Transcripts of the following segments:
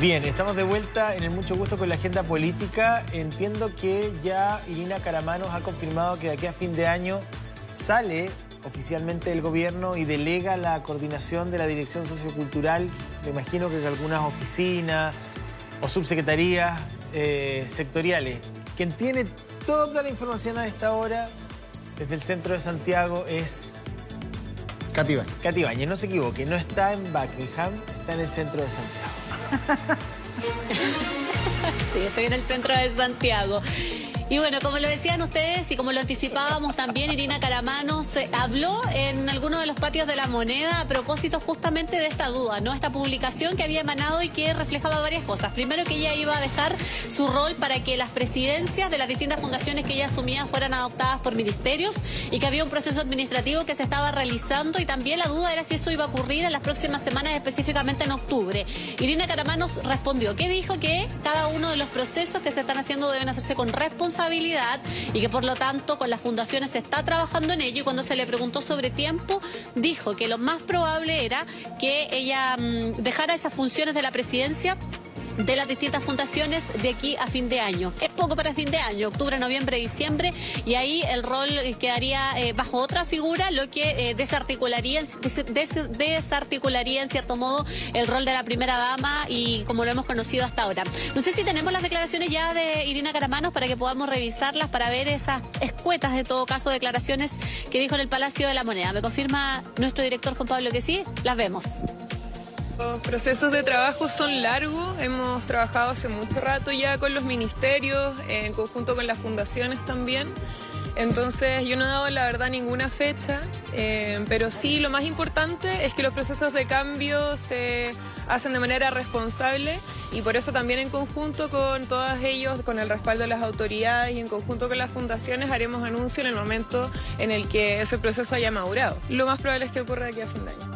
Bien, estamos de vuelta en el Mucho Gusto con la agenda política. Entiendo que ya Irina Caramanos ha confirmado que de aquí a fin de año sale oficialmente del gobierno y delega la coordinación de la dirección sociocultural. Me imagino que algunas oficinas o subsecretarías eh, sectoriales. Quien tiene toda la información a esta hora desde el centro de Santiago es... Katy Bañez. no se equivoque, no está en Buckingham, está en el centro de Santiago. Sí, estoy en el centro de Santiago. Y bueno, como lo decían ustedes y como lo anticipábamos también, Irina Caramanos habló en alguno de los patios de la moneda a propósito justamente de esta duda, ¿no? Esta publicación que había emanado y que reflejaba varias cosas. Primero que ella iba a dejar su rol para que las presidencias de las distintas fundaciones que ella asumía fueran adoptadas por ministerios y que había un proceso administrativo que se estaba realizando y también la duda era si eso iba a ocurrir en las próximas semanas, específicamente en octubre. Irina Caramanos respondió que dijo que cada uno de los procesos que se están haciendo deben hacerse con responsabilidad y que por lo tanto con las fundaciones se está trabajando en ello. Y cuando se le preguntó sobre tiempo dijo que lo más probable era que ella mm, dejara esas funciones de la presidencia de las distintas fundaciones de aquí a fin de año. Es poco para fin de año, octubre, noviembre, diciembre, y ahí el rol quedaría eh, bajo otra figura, lo que eh, desarticularía, desarticularía en cierto modo el rol de la primera dama y como lo hemos conocido hasta ahora. No sé si tenemos las declaraciones ya de Irina Caramanos para que podamos revisarlas, para ver esas escuetas, de todo caso, declaraciones que dijo en el Palacio de la Moneda. ¿Me confirma nuestro director Juan Pablo que sí? Las vemos. Los procesos de trabajo son largos, hemos trabajado hace mucho rato ya con los ministerios, en conjunto con las fundaciones también. Entonces yo no he dado la verdad ninguna fecha, eh, pero sí lo más importante es que los procesos de cambio se hacen de manera responsable y por eso también en conjunto con todos ellos, con el respaldo de las autoridades y en conjunto con las fundaciones haremos anuncio en el momento en el que ese proceso haya madurado. Lo más probable es que ocurra aquí a fin de año.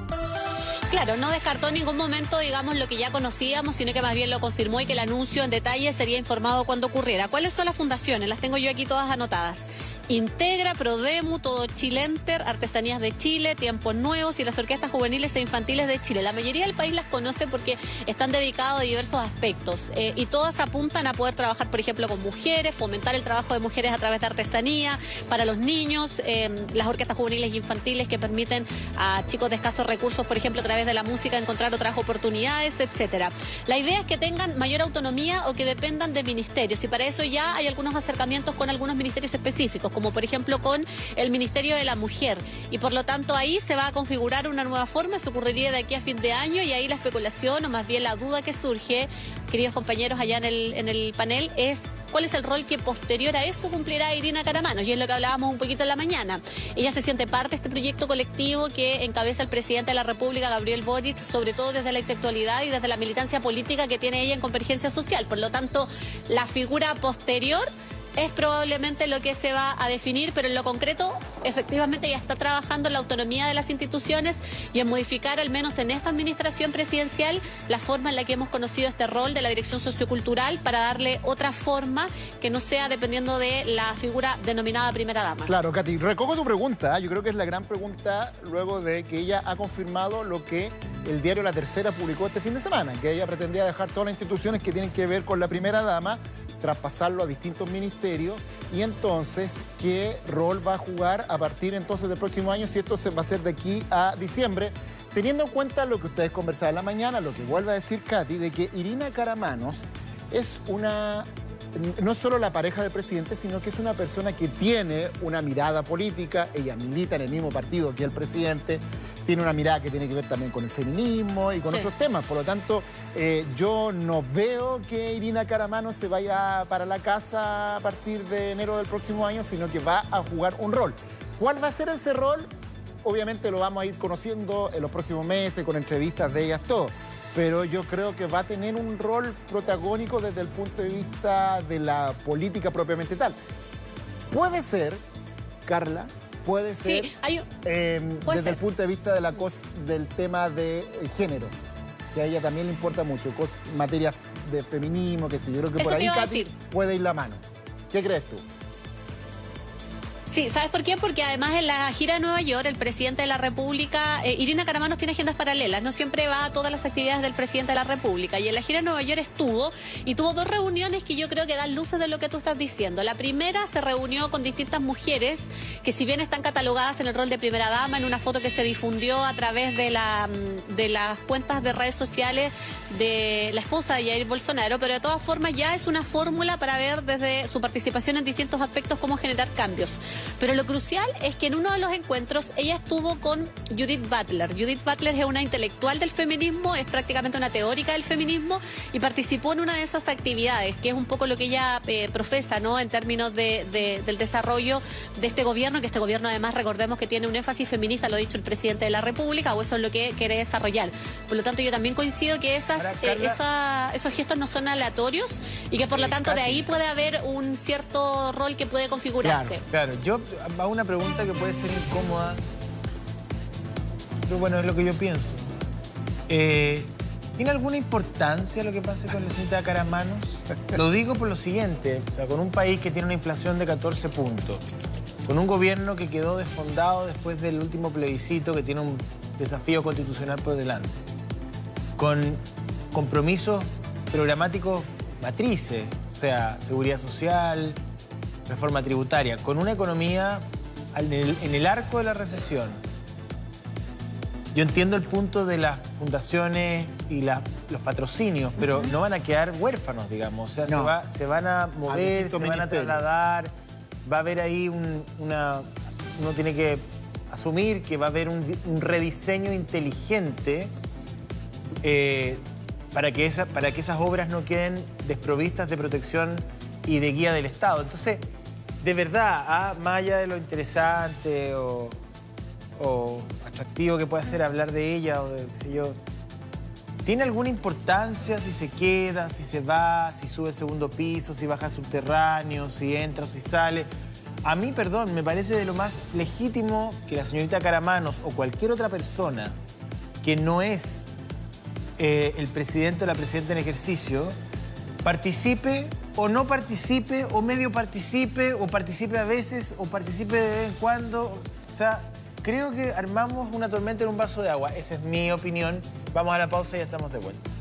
Claro, no descartó en ningún momento, digamos, lo que ya conocíamos, sino que más bien lo confirmó y que el anuncio en detalle sería informado cuando ocurriera. ¿Cuáles son las fundaciones? Las tengo yo aquí todas anotadas. Integra, Prodemu, Todo Chilenter, Artesanías de Chile, Tiempos Nuevos y las orquestas juveniles e infantiles de Chile. La mayoría del país las conoce porque están dedicados a diversos aspectos eh, y todas apuntan a poder trabajar, por ejemplo, con mujeres, fomentar el trabajo de mujeres a través de artesanía, para los niños, eh, las orquestas juveniles e infantiles que permiten a chicos de escasos recursos, por ejemplo, a través de la música encontrar otras oportunidades, etcétera. La idea es que tengan mayor autonomía o que dependan de ministerios y para eso ya hay algunos acercamientos con algunos ministerios específicos como por ejemplo con el Ministerio de la Mujer. Y por lo tanto ahí se va a configurar una nueva forma, se ocurriría de aquí a fin de año y ahí la especulación o más bien la duda que surge, queridos compañeros allá en el, en el panel, es cuál es el rol que posterior a eso cumplirá Irina Caramanos. Y es lo que hablábamos un poquito en la mañana. Ella se siente parte de este proyecto colectivo que encabeza el presidente de la República, Gabriel Boric, sobre todo desde la intelectualidad y desde la militancia política que tiene ella en Convergencia Social. Por lo tanto, la figura posterior es probablemente lo que se va a definir, pero en lo concreto, efectivamente ya está trabajando en la autonomía de las instituciones y en modificar, al menos en esta administración presidencial, la forma en la que hemos conocido este rol de la dirección sociocultural para darle otra forma que no sea dependiendo de la figura denominada primera dama. Claro, Katy, recojo tu pregunta. Yo creo que es la gran pregunta luego de que ella ha confirmado lo que el diario La Tercera publicó este fin de semana, que ella pretendía dejar todas las instituciones que tienen que ver con la primera dama traspasarlo a distintos ministerios y entonces qué rol va a jugar a partir entonces del próximo año si esto se va a hacer de aquí a diciembre, teniendo en cuenta lo que ustedes conversaban en la mañana, lo que vuelve a decir Katy, de que Irina Caramanos es una no solo la pareja del presidente, sino que es una persona que tiene una mirada política, ella milita en el mismo partido que el presidente, tiene una mirada que tiene que ver también con el feminismo y con otros temas. Por lo tanto, eh, yo no veo que Irina Caramano se vaya para la casa a partir de enero del próximo año, sino que va a jugar un rol. ¿Cuál va a ser ese rol? Obviamente lo vamos a ir conociendo en los próximos meses, con entrevistas de ellas, todo pero yo creo que va a tener un rol protagónico desde el punto de vista de la política propiamente tal. Puede ser, Carla, puede ser em, desde el punto de vista de la del tema de eh, género, que a ella también le importa mucho, materia de feminismo, que sí, yo creo que por ahí puede ir la mano. ¿Qué crees tú? Sí, ¿sabes por qué? Porque además en la gira de Nueva York, el presidente de la República, eh, Irina Caramanos tiene agendas paralelas, no siempre va a todas las actividades del presidente de la República. Y en la gira de Nueva York estuvo y tuvo dos reuniones que yo creo que dan luces de lo que tú estás diciendo. La primera se reunió con distintas mujeres que si bien están catalogadas en el rol de primera dama, en una foto que se difundió a través de, la, mm, de las cuentas de redes sociales de la esposa de Jair Bolsonaro, pero de todas formas ya es una fórmula para ver desde su participación en distintos aspectos cómo generar cambios. Pero lo crucial es que en uno de los encuentros ella estuvo con Judith Butler. Judith Butler es una intelectual del feminismo, es prácticamente una teórica del feminismo y participó en una de esas actividades, que es un poco lo que ella eh, profesa, ¿no? En términos de, del desarrollo de este gobierno, que este gobierno además recordemos que tiene un énfasis feminista, lo ha dicho el presidente de la República, o eso es lo que quiere desarrollar. Por lo tanto, yo también coincido que esas, eh, esos gestos no son aleatorios y que por lo tanto de ahí puede haber un cierto rol que puede configurarse. Claro, yo hago una pregunta que puede ser incómoda, pero bueno, es lo que yo pienso. Eh, ¿Tiene alguna importancia lo que pase con la señorita Caramanos? Lo digo por lo siguiente, o sea, con un país que tiene una inflación de 14 puntos, con un gobierno que quedó desfondado después del último plebiscito que tiene un desafío constitucional por delante, con compromisos programáticos matrices, o sea, seguridad social, reforma tributaria, con una economía en el, arco de la recesión. Yo entiendo el punto de las fundaciones y los patrocinios, pero no van a quedar huérfanos, digamos. O sea, se, van a mover, se van a trasladar, va a haber ahí una... Uno tiene que asumir que va a haber un, rediseño inteligente eh, para, que para que esas obras no queden desprovistas de protección y de guía del Estado. Entonces, de verdad, ¿ah? más de lo interesante o, atractivo que pueda ser hablar de ella o de qué sé yo, ¿tiene alguna importancia si se queda, si se va, si sube al segundo piso, si baja al subterráneo, si entra o si sale? A mí, perdón, me parece de lo más legítimo que la señorita Caramanos o cualquier otra persona que no es eh, el presidente o la presidenta en ejercicio participe o no participe, o medio participe, o participe a veces, o participe de vez en cuando. O sea, creo que armamos una tormenta en un vaso de agua. Esa es mi opinión. Vamos a la pausa y ya estamos de vuelta.